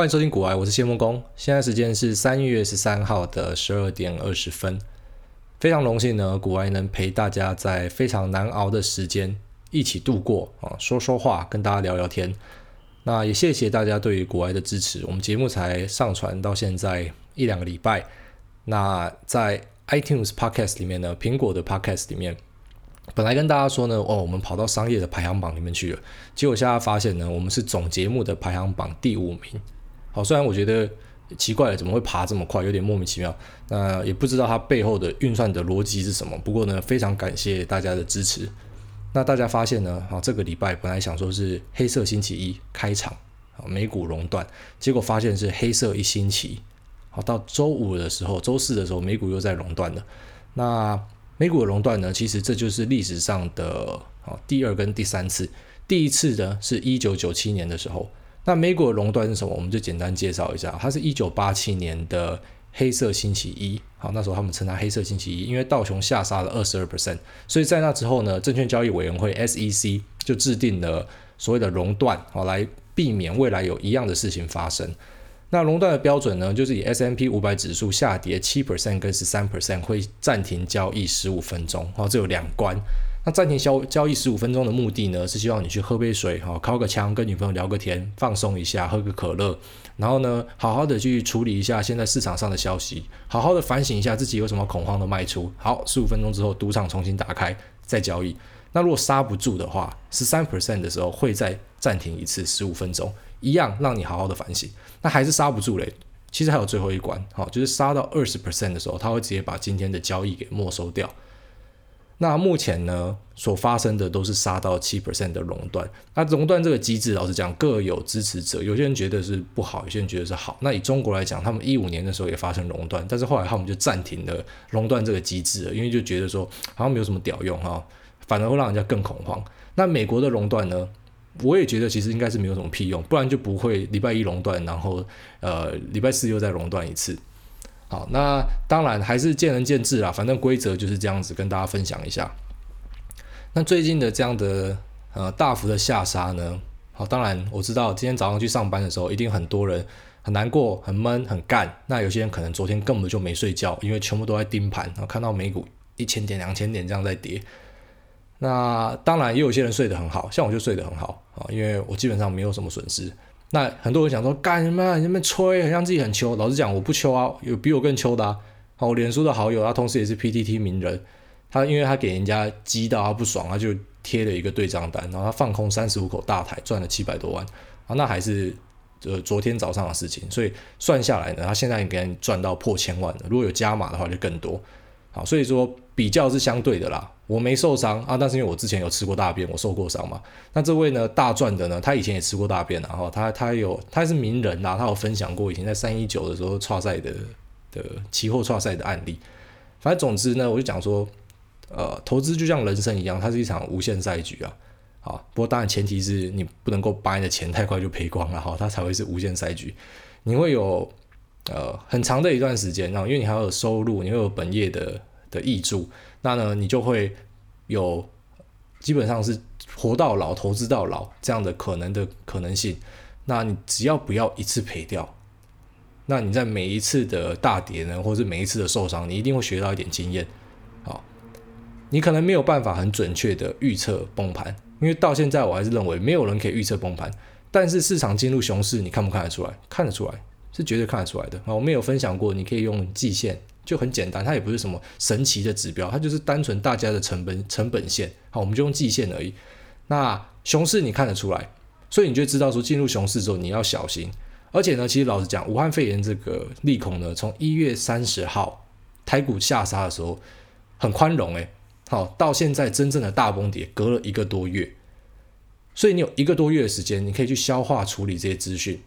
欢迎收听股癌，我是谢孟恭。现在时间是三月十三号的十二点二十分，非常荣幸呢，股癌能陪大家在非常难熬的时间一起度过啊，说说话，跟大家聊聊天。那也谢谢大家对于股癌的支持，我们节目才上传到现在一两个礼拜。那在 iTunes Podcast 里面呢，苹果的 Podcast 里面。本来跟大家说呢，哦，我们跑到商业的排行榜里面去了，结果现在发现呢，我们是总节目的排行榜第五名。好，虽然我觉得奇怪，怎么会爬这么快，有点莫名其妙。那也不知道它背后的运算的逻辑是什么。不过呢，非常感谢大家的支持。那大家发现呢，好，这个礼拜本来想说是黑色星期一开场，啊，美股熔断，结果发现是黑色一星期。好，到周五的时候，周四的时候，美股又在熔断了。那美股的熔断呢，其实这就是历史上的啊第二跟第三次。第一次呢是一九九七年的时候。那美股的熔断是什么？我们就简单介绍一下，它是一九八七年的黑色星期一。好，那时候他们称它黑色星期一，因为道琼下杀了二十二 percent，所以在那之后呢，证券交易委员会 SEC 就制定了所谓的熔断，好来避免未来有一样的事情发生。那熔断的标准呢，就是以 S M P 五百指数下跌七 percent 跟十三 percent 会暂停交易十五分钟，好，这有两关。暂停交交易十五分钟的目的呢，是希望你去喝杯水，哈，靠个枪，跟女朋友聊个天，放松一下，喝个可乐，然后呢，好好的去处理一下现在市场上的消息，好好的反省一下自己有什么恐慌的卖出。好，十五分钟之后，赌场重新打开再交易。那如果刹不住的话，十三 percent 的时候会再暂停一次十五分钟。一样让你好好的反省，那还是刹不住嘞。其实还有最后一关，好，就是刹到二十 percent 的时候，它会直接把今天的交易给没收掉。那目前呢，所发生的都是杀到七 percent 的熔断。那熔断这个机制，老实讲各有支持者，有些人觉得是不好，有些人觉得是好。那以中国来讲，他们一五年的时候也发生熔断，但是后来他们就暂停了熔断这个机制了，因为就觉得说好像没有什么屌用哈，反而会让人家更恐慌。那美国的熔断呢？我也觉得其实应该是没有什么屁用，不然就不会礼拜一熔断，然后呃礼拜四又再熔断一次。好，那当然还是见仁见智啦，反正规则就是这样子，跟大家分享一下。那最近的这样的呃大幅的下杀呢，好，当然我知道今天早上去上班的时候，一定很多人很难过、很闷、很干。那有些人可能昨天根本就没睡觉，因为全部都在盯盘，然后看到美股一千点、两千点这样在跌。那当然也有些人睡得很好，像我就睡得很好啊，因为我基本上没有什么损失。那很多人想说干什么？你们吹，很像自己很秋。老实讲，我不秋啊，有比我更秋的啊。好，我脸书的好友，他同时也是 PTT 名人，他因为他给人家激到他不爽，他就贴了一个对账单，然后他放空三十五口大台，赚了七百多万啊，那还是呃昨天早上的事情，所以算下来呢，他现在应该赚到破千万了。如果有加码的话，就更多。好，所以说比较是相对的啦。我没受伤啊，但是因为我之前有吃过大便，我受过伤嘛。那这位呢，大赚的呢，他以前也吃过大便，然后他他有他是名人呐，他有分享过以前在三一九的时候挫赛的的期货挫赛的案例。反正总之呢，我就讲说，呃，投资就像人生一样，它是一场无限赛局啊。好，不过当然前提是你不能够把你的钱太快就赔光了哈，它才会是无限赛局。你会有。呃，很长的一段时间，然后因为你还有收入，你会有本业的的挹注，那呢，你就会有基本上是活到老，投资到老这样的可能的可能性。那你只要不要一次赔掉，那你在每一次的大跌呢，或是每一次的受伤，你一定会学到一点经验。好，你可能没有办法很准确的预测崩盘，因为到现在我还是认为没有人可以预测崩盘。但是市场进入熊市，你看不看得出来？看得出来。是绝对看得出来的啊！我们有分享过，你可以用季线，就很简单，它也不是什么神奇的指标，它就是单纯大家的成本成本线。好，我们就用季线而已。那熊市你看得出来，所以你就知道说进入熊市之后你要小心。而且呢，其实老实讲，武汉肺炎这个利空呢，从一月三十号台股下杀的时候很宽容诶，好，到现在真正的大崩跌隔了一个多月，所以你有一个多月的时间，你可以去消化处理这些资讯。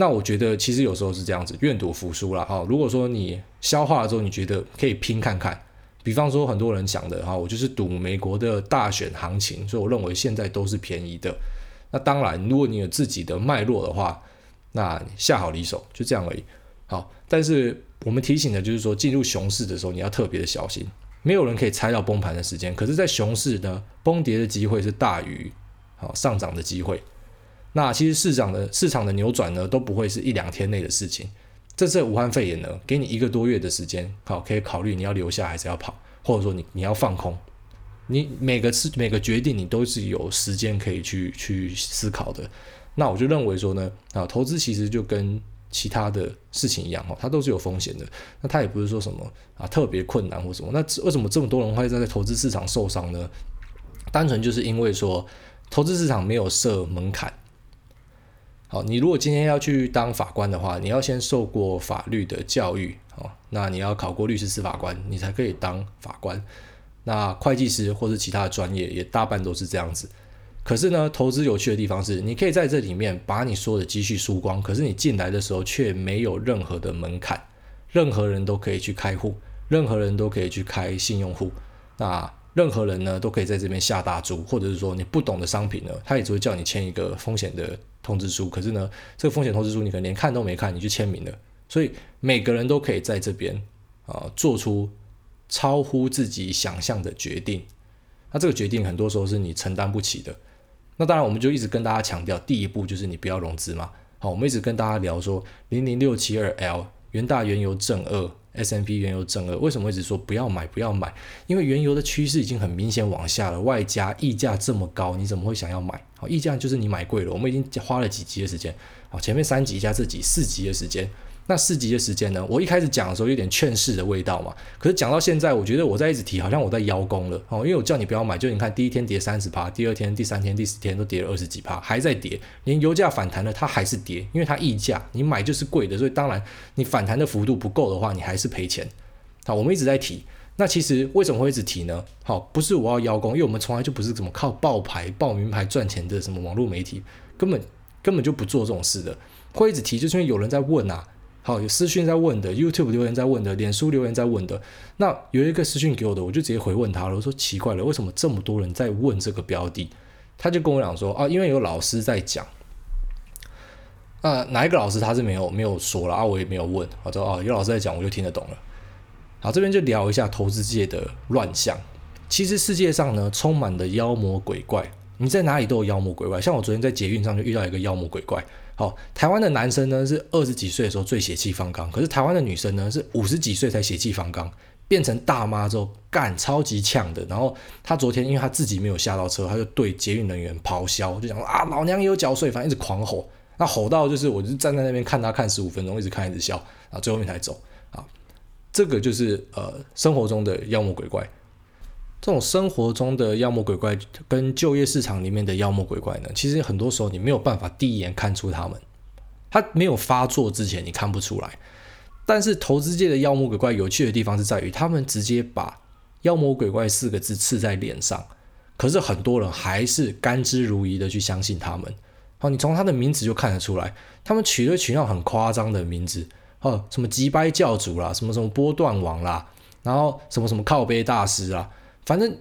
那我觉得其实有时候是这样子，愿赌服输了哈。如果说你消化了之后，你觉得可以拼看看，比方说很多人想的哈，我就是赌美国的大选行情，所以我认为现在都是便宜的。那当然，如果你有自己的脉络的话，那下好离手，就这样而已。好，但是我们提醒的就是说，进入熊市的时候，你要特别的小心。没有人可以猜到崩盘的时间，可是，在熊市呢，崩跌的机会是大于好上涨的机会。那其实市场的市场的扭转呢，都不会是一两天内的事情。这次武汉肺炎呢，给你一个多月的时间，好，可以考虑你要留下还是要跑，或者说你你要放空。你每个次每个决定，你都是有时间可以去去思考的。那我就认为说呢，啊，投资其实就跟其他的事情一样哈，它都是有风险的。那它也不是说什么啊特别困难或什么。那为什么这么多人会在投资市场受伤呢？单纯就是因为说投资市场没有设门槛。好，你如果今天要去当法官的话，你要先受过法律的教育，哦，那你要考过律师、司法官，你才可以当法官。那会计师或是其他的专业也大半都是这样子。可是呢，投资有趣的地方是，你可以在这里面把你所有的积蓄输光，可是你进来的时候却没有任何的门槛，任何人都可以去开户，任何人都可以去开信用户，那任何人呢都可以在这边下大注，或者是说你不懂的商品呢，他也只会叫你签一个风险的通知书。可是呢，这个风险通知书你可能连看都没看，你就签名了。所以每个人都可以在这边啊、做出。超乎自己想象的决定，那这个决定很多时候是你承担不起的。那当然，我们就一直跟大家强调，第一步就是你不要融资嘛。好，我们一直跟大家聊说，零零六七二 L 元大原油正二 S&P 原油整个，为什么一直说不要买不要买？因为原油的趋势已经很明显往下了，外加溢价这么高，你怎么会想要买？好，溢价就是你买贵了。我们已经花了几集的时间，好，前面三集加这集四集的时间。那四级的时间呢？我一开始讲的时候有点劝世的味道嘛，可是讲到现在，我觉得我在一直提，好像我在邀功了哦，因为我叫你不要买，就你看第一天跌三十趴，第二天、第三天、第四天都跌了二十几趴，还在跌，连油价反弹了，它还是跌，因为它溢价，你买就是贵的，所以当然你反弹的幅度不够的话，你还是赔钱。好，我们一直在提，那其实为什么会一直提呢？好，不是我要邀功，因为我们从来就不是怎么靠报牌、报名牌赚钱的什么网络媒体，根本根本就不做这种事的，会一直提，就是因为有人在问啊。好，有私讯在问的，YouTube 留言在问的，脸书留言在问的。那有一个私讯给我的，我就直接回问他了。我说奇怪了，为什么这么多人在问这个标的？他就跟我讲说啊，因为有老师在讲。啊，哪一个老师他是没有没有说了啊，我也没有问。我说啊，有老师在讲，我就听得懂了。好，这边就聊一下投资界的乱象。其实世界上呢，充满了妖魔鬼怪。你在哪里都有妖魔鬼怪。像我昨天在捷运上就遇到一个妖魔鬼怪。好，台湾的男生呢是二十几岁的时候最血气方刚，可是台湾的女生呢是五十几岁才血气方刚，变成大妈之后干超级呛的。然后他昨天因为他自己没有下到车，他就对捷运人员咆哮，就讲啊，老娘也有缴税，反正一直狂吼。那吼到就是我就站在那边看他看十五分钟，一直看一直笑，然后最后面才走啊。这个就是呃生活中的妖魔鬼怪。这种生活中的妖魔鬼怪跟就业市场里面的妖魔鬼怪呢，其实很多时候你没有办法第一眼看出他们，他没有发作之前你看不出来。但是投资界的妖魔鬼怪有趣的地方是在于，他们直接把“妖魔鬼怪”四个字刺在脸上，可是很多人还是甘之如饴的去相信他们。好，你从他的名字就看得出来，他们取了取那很夸张的名字，哦，什么击败教主啦，什么什么波段王啦，然后什么什么靠背大师啦。反正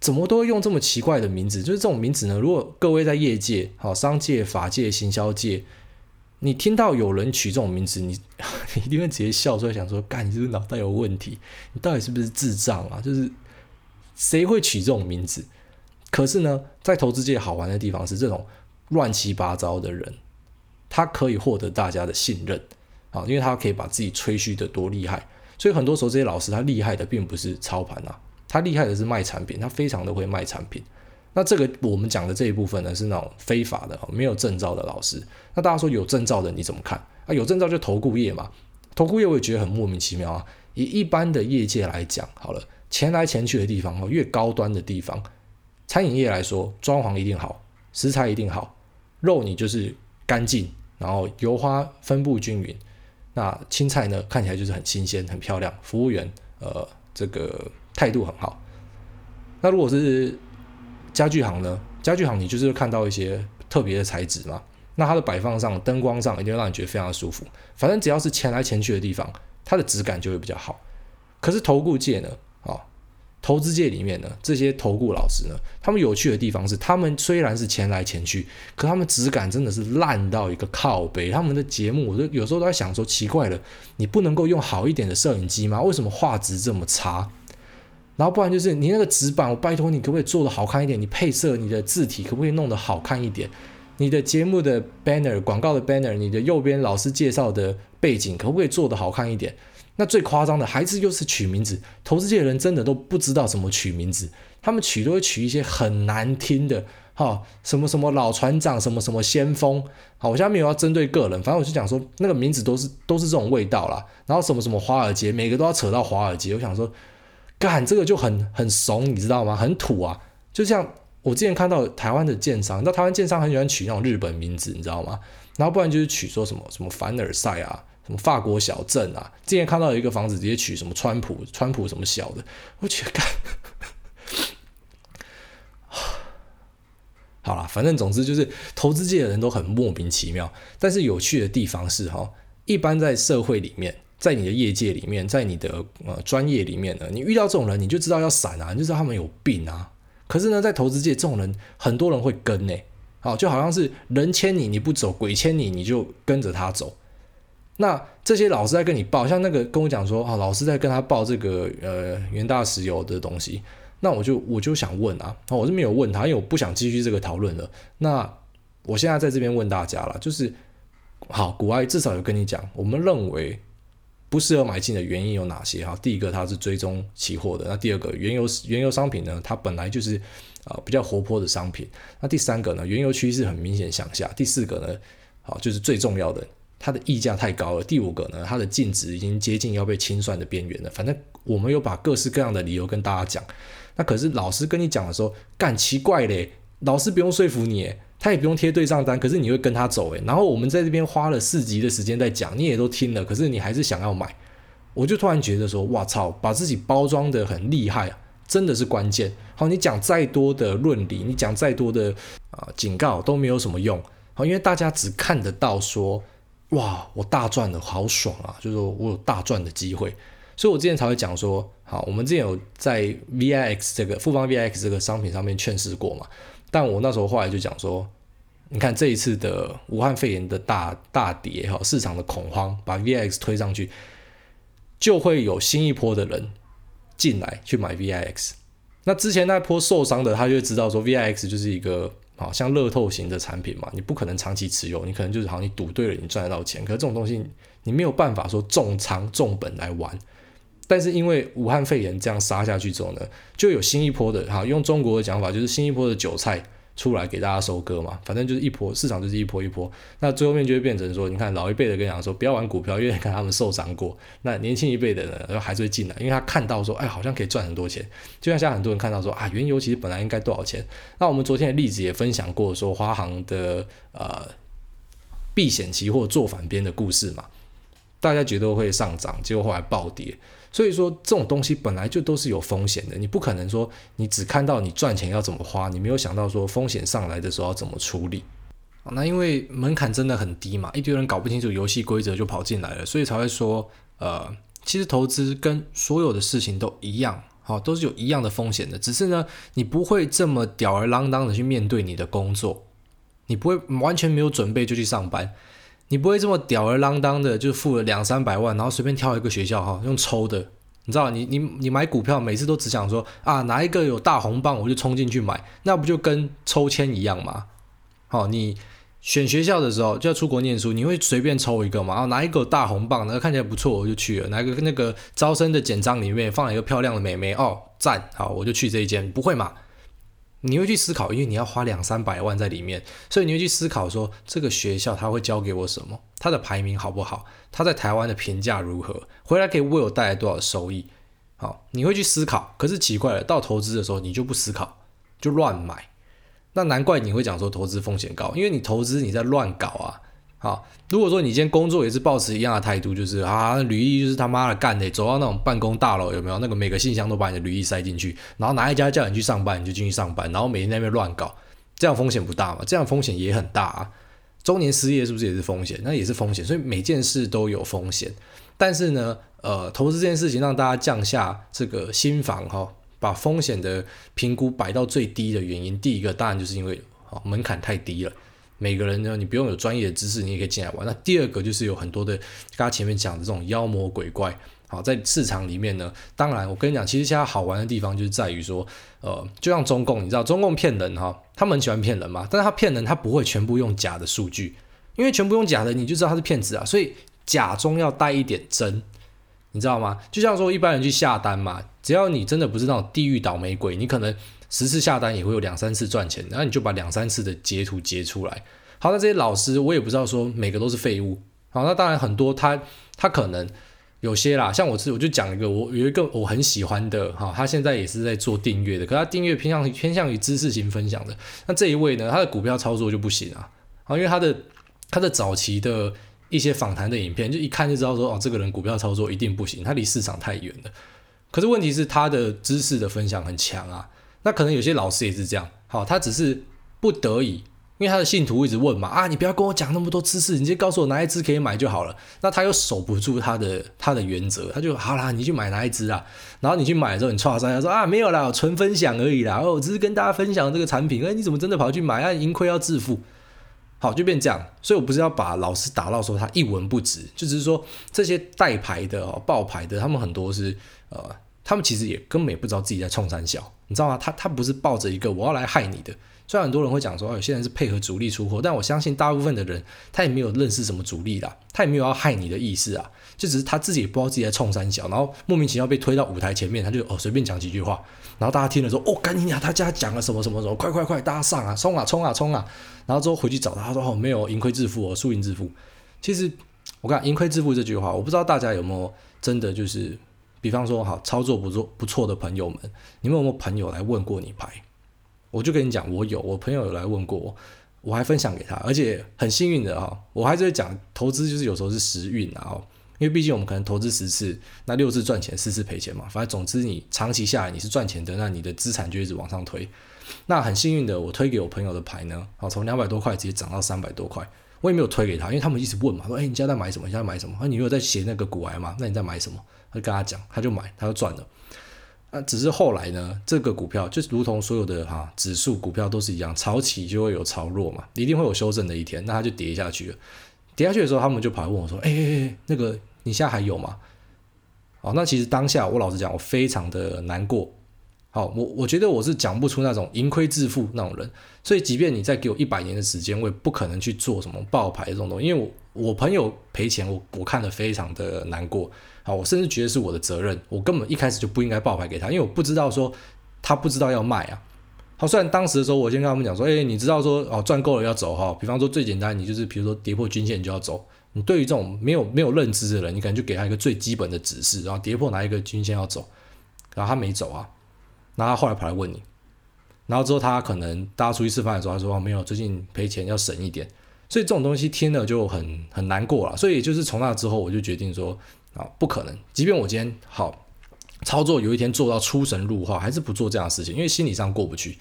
怎么都会用这么奇怪的名字，就是这种名字呢。如果各位在业界、好商界、法界、行销界，你听到有人取这种名字，你 你一定会直接笑出来，想说：“干，你是不是脑袋有问题？你到底是不是智障啊？”就是谁会取这种名字？可是呢，在投资界好玩的地方是，这种乱七八糟的人，他可以获得大家的信任啊，因为他可以把自己吹嘘的多厉害。所以很多时候，这些老师他厉害的并不是操盘啊。他厉害的是卖产品，他非常的会卖产品。那这个我们讲的这一部分呢，是那种非法的、没有证照的老师。那大家说有证照的你怎么看啊？有证照就投顾业嘛，投顾业我也觉得很莫名其妙啊。以一般的业界来讲，好了，钱来钱去的地方，越高端的地方，餐饮业来说，装潢一定好，食材一定好，肉你就是干净，然后油花分布均匀。那青菜呢，看起来就是很新鲜、很漂亮。服务员，呃，这个。态度很好。那如果是家具行呢？家具行你就是看到一些特别的材质嘛。那它的摆放上、灯光上一定会让你觉得非常的舒服。反正只要是钱来钱去的地方，它的质感就会比较好。可是投顾界呢？啊，投资界里面呢，这些投顾老师呢，他们有趣的地方是，他们虽然是钱来钱去，可他们质感真的是烂到一个靠背。他们的节目，我就有时候都在想说，奇怪了，你不能够用好一点的摄影机吗？为什么画质这么差？然后不然就是你那个纸板，我拜托你可不可以做得好看一点？你配色、你的字体可不可以弄得好看一点？你的节目的 banner 广告的 banner，你的右边老师介绍的背景可不可以做得好看一点？那最夸张的还是就是取名字，投资界的人真的都不知道怎么取名字，他们取都会取一些很难听的，哈，什么什么老船长，什么什么先锋，好，我现在没有要针对个人，反正我就讲说那个名字都是都是这种味道啦。然后什么什么华尔街，每个都要扯到华尔街，我想说，干这个就很很怂，你知道吗？很土啊，就像我之前看到台湾的建商，那台湾建商很喜欢取那种日本名字，你知道吗？然后不然就是取说什么什么凡尔赛啊。什么法国小镇啊？之前看到有一个房子直接取什么川普，川普什么小的，我觉得干，好了，反正总之就是投资界的人都很莫名其妙。但是有趣的地方是哈，一般在社会里面，在你的业界里面，在你的呃专业里面呢，你遇到这种人，你就知道要闪啊，你就知道他们有病啊。可是呢，在投资界，这种人很多人会跟呢，好，就好像是人牵你你不走，鬼牵你你就跟着他走。那这些老师在跟你报，像那个跟我讲说啊，老师在跟他报这个呃元大石油的东西，那我就我就想问啊，我是没有问他，因为我不想继续这个讨论了。那我现在在这边问大家了，就是好，股癌至少有跟你讲，我们认为不适合买进的原因有哪些哈？第一个，它是追踪期货的；那第二个，原油原油商品呢，它本来就是啊比较活泼的商品；那第三个呢，原油趋势很明显向下；第四个呢，好就是最重要的。它的溢价太高了。第五个呢，它的净值已经接近要被清算的边缘了。反正我们有把各式各样的理由跟大家讲。那可是老师跟你讲的时候，干奇怪嘞，老师不用说服你，他也不用贴对账单，可是你会跟他走，诶。然后我们在这边花了四集的时间在讲，你也都听了，可是你还是想要买。我就突然觉得说，哇操，把自己包装得很厉害啊，真的是关键。好，你讲再多的论理，你讲再多的啊、警告都没有什么用。好，因为大家只看得到说。哇，我大赚了，好爽啊！就是说我有大赚的机会，所以我之前才会讲说，好，我们之前有在 VIX 这个复方 VIX 这个商品上面劝世过嘛。但我那时候后来就讲说，你看这一次的武汉肺炎的大大跌哈，市场的恐慌把 VIX 推上去，就会有新一波的人进来去买 VIX。那之前那波受伤的，他就会知道说 VIX 就是一个。好像乐透型的产品嘛，你不可能长期持有，你可能就是好像你赌对了，你赚得到钱。可是这种东西你没有办法说重仓重本来玩。但是因为武汉肺炎这样杀下去之后呢，就有新一波的哈，用中国的讲法就是新一波的韭菜。出来给大家收割嘛，反正就是一波市场就是一波一波，那最后面就会变成说，你看老一辈的跟你讲说不要玩股票，因为你看他们受伤过，那年轻一辈的呢，然后还是会进来，因为他看到说，哎，好像可以赚很多钱，就像现在很多人看到说啊，原油其实本来应该多少钱，那我们昨天的例子也分享过说，华航的呃避险期货做反边的故事嘛，大家觉得会上涨，结果后来暴跌。所以说这种东西本来就都是有风险的，你不可能说你只看到你赚钱要怎么花，你没有想到说风险上来的时候要怎么处理。那因为门槛真的很低嘛，一堆人搞不清楚游戏规则就跑进来了，所以才会说，呃，其实投资跟所有的事情都一样，好，都是有一样的风险的，只是呢，你不会这么吊儿郎当的去面对你的工作，你不会完全没有准备就去上班。你不会这么吊儿郎当的就付了两三百万，然后随便挑一个学校哈，用抽的，你知道，你你你买股票每次都只想说啊，哪一个有大红棒我就冲进去买，那不就跟抽签一样吗？好，你选学校的时候就要出国念书，你会随便抽一个嘛？然后哪一个大红棒，那看起来不错我就去了，哪个那个招生的简章里面放了一个漂亮的美眉哦，赞，好我就去这一间，不会嘛？你会去思考，因为你要花两三百万在里面，所以你会去思考说，这个学校他会教给我什么？它的排名好不好？它在台湾的评价如何？回来给我有带来多少收益？好，你会去思考。可是奇怪了，到投资的时候你就不思考，就乱买。那难怪你会讲说投资风险高，因为你投资你在乱搞啊。好，如果说你今天工作也是保持一样的态度，就是啊，履历就是他妈的干的，走到那种办公大楼有没有？那个每个信箱都把你的履历塞进去，然后哪一家叫你去上班你就进去上班，然后每天在那边乱搞，这样风险不大吗？这样风险也很大啊。中年失业是不是也是风险？那也是风险，所以每件事都有风险。但是呢，呃，投资这件事情让大家降下这个心防哈，把风险的评估摆到最低的原因，第一个当然就是因为啊门槛太低了。每个人呢，你不用有专业的知识，你也可以进来玩。那第二个就是有很多的，刚刚前面讲的这种妖魔鬼怪，好，在市场里面呢，当然我跟你讲，其实现在好玩的地方就是在于说，呃，就像中共，你知道中共骗人哈，他们很喜欢骗人嘛，但是他骗人他不会全部用假的数据，因为全部用假的你就知道他是骗子啊，所以假中要带一点真，你知道吗？就像说一般人去下单嘛，只要你真的不是那种地狱倒霉鬼，你可能十次下单也会有两三次赚钱，然后你就把两三次的截图截出来。好，那这些老师我也不知道说每个都是废物，好，那当然很多他他可能。有些啦，像我我就讲一个，我有一个我很喜欢的哈，他现在也是在做订阅的，可他订阅偏向偏向于知识型分享的。那这一位呢，他的股票操作就不行啊，啊，因为他的他的早期的一些访谈的影片，就一看就知道说，哦，这个人股票操作一定不行，他离市场太远了。可是问题是他的知识的分享很强啊，那可能有些老师也是这样，好，他只是不得已。因为他的信徒一直问嘛，啊，你不要跟我讲那么多知识，你直接告诉我哪一只可以买就好了。那他又守不住他的他的原则，他就好啦，你去买哪一只啊？然后你去买的时候，你唰唰他说啊，没有啦，纯分享而已啦，哦，只是跟大家分享这个产品。哎，你怎么真的跑去买啊？盈亏要自负，好，就变这样。所以我不是要把老师打到说他一文不值，就只是说这些带牌的哦，爆牌的，他们很多是呃，他们其实也根本也不知道自己在冲三小，你知道吗？他他不是抱着一个我要来害你的。虽然很多人会讲说，有些人是配合主力出货，但我相信大部分的人他也没有认识什么主力啦，他也没有要害你的意思啊，就只是他自己也不知道自己在冲三小，然后莫名其妙被推到舞台前面，他就哦随便讲几句话，然后大家听了说哦，赶紧呀，他家讲了什么什么什么，快快快，大家上啊，冲啊冲啊冲啊，然后之后回去找他，他说哦没有盈亏自负哦，输赢自负。其实我看盈亏自负这句话，我不知道大家有没有真的就是，比方说好操作不错不错的朋友们，你们有没有朋友来问过你牌？我就跟你讲，我有我朋友有来问过我，我还分享给他，而且很幸运的哈，我还是会讲投资就是有时候是时运啊，因为毕竟我们可能投资十次，那六次赚钱，四次赔钱嘛，反正总之你长期下来你是赚钱的，那你的资产就一直往上推。那很幸运的，我推给我朋友的牌呢，好从两百多块直接涨到三百多块，我也没有推给他，因为他们一直问嘛，说哎你现在买什么？你现在买什么？啊你有在写那个股癌吗？那你在买什么？他就跟他讲，他就买，他就赚了。那只是后来呢，这个股票就是如同所有的哈、指数股票都是一样，潮起就会有潮落嘛，一定会有修正的一天，那它就跌下去了。跌下去的时候，他们就跑来问我说：“哎哎哎，那个你现在还有吗？”哦，那其实当下我老实讲，我非常的难过。好，我我觉得我是讲不出那种盈亏自负那种人，所以即便你再给我一百年的时间，我也不可能去做什么爆牌这种东西，因为我我朋友赔钱，我我看得非常的难过。好，我甚至觉得是我的责任，我根本一开始就不应该爆牌给他，因为我不知道说他不知道要卖啊。好，虽然当时的时候我先跟他们讲说，哎，你知道说哦赚够了要走哈，比方说最简单，你就是比如说跌破均线你就要走。你对于这种没有没有认知的人，你可能就给他一个最基本的指示，然后跌破哪一个均线要走，然后他没走啊，然后他后来跑来问你，然后之后他可能大家出去吃饭的时候，他说没有，最近赔钱要省一点，所以这种东西听了就很很难过了，所以就是从那之后我就决定说。啊，不可能！即便我今天好操作，有一天做到出神入化，还是不做这样的事情，因为心理上过不去。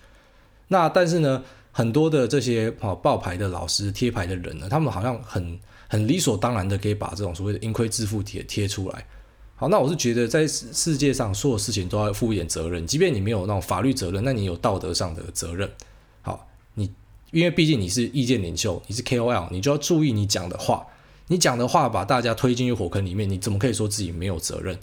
那但是呢，很多的这些啊报牌的老师、贴牌的人呢，他们好像很很理所当然的可以把这种所谓的盈亏自负贴贴出来。好，那我是觉得在世界上所有事情都要负一点责任，即便你没有那种法律责任，那你有道德上的责任。好，你因为毕竟你是意见领袖，你是 KOL，你就要注意你讲的话。你讲的话把大家推进去火坑里面，你怎么可以说自己没有责任？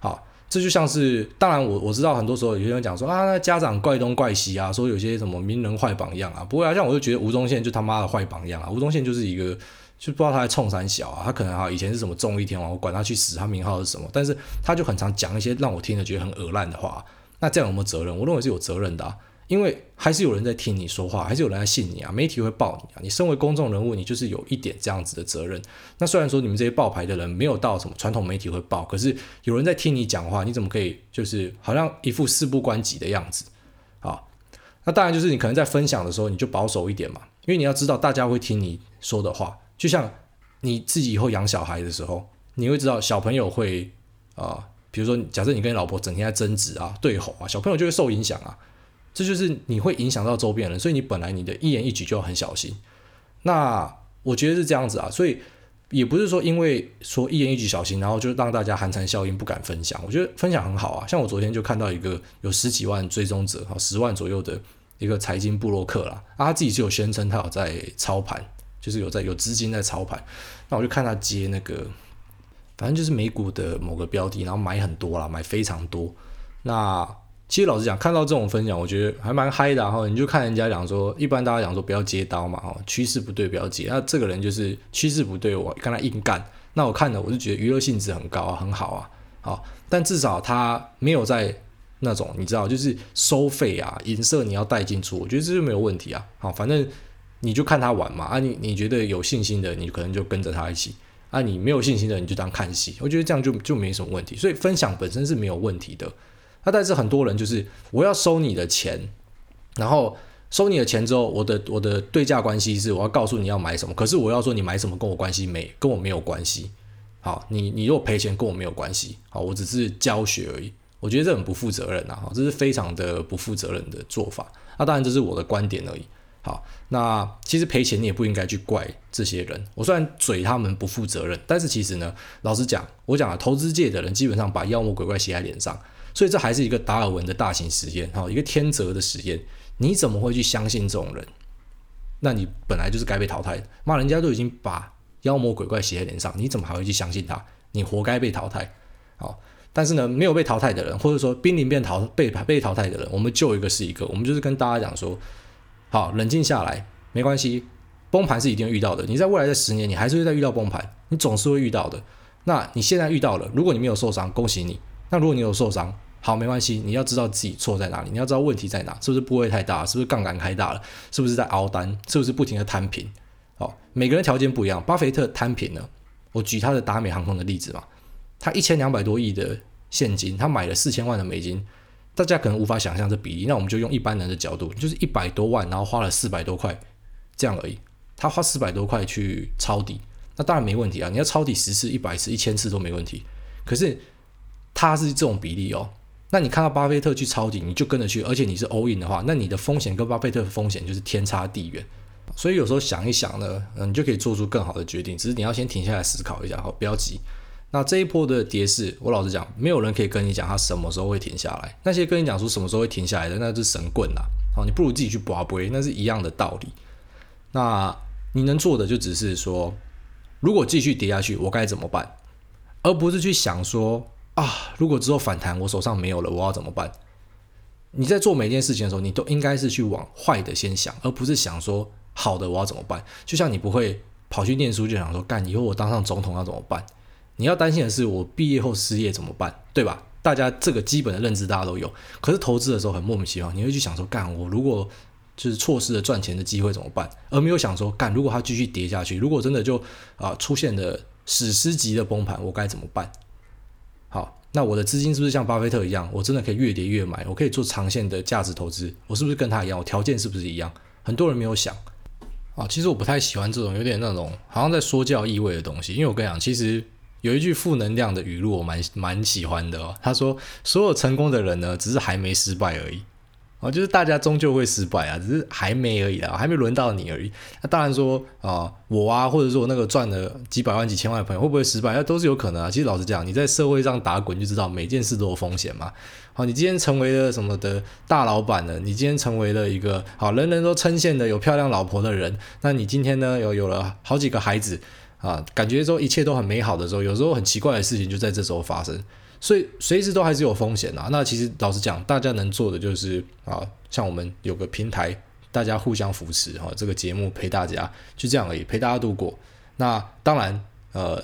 好，这就像是，当然我我知道很多时候有些人讲说啊，那家长怪东怪西啊，说有些什么名人坏榜样啊，不会啊，像我就觉得吴宗宪就他妈的坏榜样啊，吴宗宪就是一个就不知道他在冲三小啊，他可能啊以前是什么综艺天王，我管他去死，他名号是什么，但是他就很常讲一些让我听了觉得很恶烂的话，那这样有没有责任？我认为是有责任的啊。因为还是有人在听你说话，还是有人在信你啊，媒体会报你啊。你身为公众人物，你就是有一点这样子的责任。那虽然说你们这些报牌的人没有到什么传统媒体会报，可是有人在听你讲话，你怎么可以就是好像一副事不关己的样子啊？那当然就是你可能在分享的时候你就保守一点嘛，因为你要知道大家会听你说的话。就像你自己以后养小孩的时候，你会知道小朋友会啊，比如说假设你跟你老婆整天在争执啊、对吼啊，小朋友就会受影响啊。这就是你会影响到周边人，所以你本来你的一言一举就要很小心。那我觉得是这样子啊，所以也不是说因为说一言一举小心，然后就让大家寒蝉效应不敢分享。我觉得分享很好啊，像我昨天就看到一个有十几万追踪者，十万左右的一个财经部落客啦，啊，他自己就有宣称他有在操盘，就是有在有资金在操盘。那我就看他接那个反正就是美股的某个标的，然后买很多啦，买非常多。那其实老实讲，看到这种分享，我觉得还蛮嗨的。然后你就看人家讲说，一般大家讲说不要接刀嘛，哦，趋势不对不要接。那这个人就是趋势不对，我跟他硬干。那我看了，我就觉得娱乐性质很高啊，很好啊，好。但至少他没有在那种你知道，就是收费啊，银色你要带进出，我觉得这就没有问题啊。好，反正。你就看他玩嘛，啊你，你觉得有信心的，你可能就跟着他一起；啊，你没有信心的，你就当看戏。我觉得这样就就没什么问题。所以分享本身是没有问题的。啊，但是很多人就是我要收你的钱，然后收你的钱之后，我的我的对价关系是我要告诉你要买什么，可是我要说你买什么跟我关系没，跟我没有关系。好，你你如果赔钱跟我没有关系，好，我只是教学而已。我觉得这很不负责任啊，这是非常的不负责任的做法。那当然这是我的观点而已。好，那其实赔钱你也不应该去怪这些人。我虽然嘴他们不负责任，但是其实呢，老实讲，我讲了，投资界的人基本上把妖魔鬼怪写在脸上，所以这还是一个达尔文的大型实验，哈，一个天择的实验。你怎么会去相信这种人？那你本来就是该被淘汰的。骂人家都已经把妖魔鬼怪写在脸上，你怎么还会去相信他？你活该被淘汰。好，但是呢，没有被淘汰的人，或者说濒临变淘被被淘汰的人，我们救一个是一个，我们就是跟大家讲说。好，冷静下来，没关系，崩盘是一定遇到的。你在未来的十年，你还是会再遇到崩盘，你总是会遇到的。那你现在遇到了，如果你没有受伤，恭喜你。那如果你有受伤，好，没关系，你要知道自己错在哪里，你要知道问题在哪，是不是部位太大，是不是杠杆开大了，是不是在熬单，是不是不停的摊平？好，每个人条件不一样。巴菲特摊平了，我举他的达美航空的例子嘛，他一千两百多亿的现金，他买了四千万的美金。大家可能无法想象这比例，那我们就用一般人的角度，就是一百多万，然后花了四百多块，这样而已。他花四百多块去抄底，那当然没问题啊。你要抄底十次、一百次、一千次都没问题。可是他是这种比例哦。那你看到巴菲特去抄底，你就跟着去，而且你是 all in 的话，那你的风险跟巴菲特的风险就是天差地远。所以有时候想一想呢，嗯，你就可以做出更好的决定。只是你要先停下来思考一下，好，不要急。那这一波的跌势，我老实讲，没有人可以跟你讲它什么时候会停下来。那些跟你讲说什么时候会停下来的，那是神棍啦。好，你不如自己去拔杯，那是一样的道理。那你能做的就只是说，如果继续跌下去，我该怎么办？而不是去想说啊，如果之后反弹，我手上没有了，我要怎么办？你在做每件事情的时候，你都应该是去往坏的先想，而不是想说好的我要怎么办。就像你不会跑去念书，就想说干以后我当上总统要怎么办？你要担心的是，我毕业后失业怎么办，对吧？大家这个基本的认知大家都有。可是投资的时候很莫名其妙，你会去想说，干我如果就是错失了赚钱的机会怎么办？而没有想说，干如果它继续跌下去，如果真的就啊、出现了史诗级的崩盘，我该怎么办？好，那我的资金是不是像巴菲特一样，我真的可以越跌越买？我可以做长线的价值投资？我是不是跟他一样？我条件是不是一样？很多人没有想啊。其实我不太喜欢这种有点那种好像在说教意味的东西，因为我跟你讲，其实。有一句负能量的语录，我蛮蛮喜欢的哦。他说：“所有成功的人呢，只是还没失败而已。哦，就是大家终究会失败啊，只是还没而已啦，还没轮到你而已。那当然说啊，我啊，或者说那个赚了几百万、几千万的朋友会不会失败？那都是有可能啊。其实老实讲，你在社会上打滚就知道，每件事都有风险嘛。好，你今天成为了什么的大老板呢？你今天成为了一个好人人都称羡的有漂亮老婆的人，那你今天呢，有有了好几个孩子。”啊，感觉说一切都很美好的时候，有时候很奇怪的事情就在这时候发生，所以随时都还是有风险啊。那其实老实讲，大家能做的就是啊，像我们有个平台，大家互相扶持哈，这个节目陪大家就这样而已，陪大家度过。那当然，呃，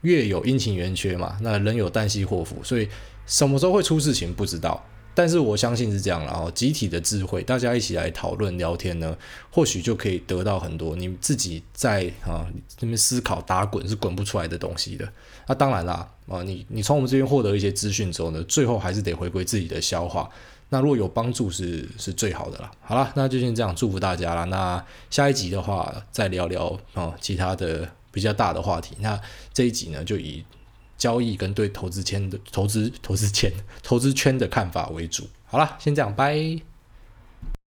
月有阴晴圆缺嘛，那人有旦夕祸福，所以什么时候会出事情不知道。但是我相信是这样，了哦集体的智慧，大家一起来讨论聊天呢，或许就可以得到很多你自己在啊这边思考打滚是滚不出来的东西的。那当然啦，啊你你从我们这边获得一些资讯之后呢，最后还是得回归自己的消化。那如果有帮助是是最好的啦。好了，那就先这样，祝福大家啦。那下一集的话再聊聊啊其他的比较大的话题。那这一集呢就以。交易跟对投资圈的投资投资圈投资圈的看法为主。好了，先这样，拜。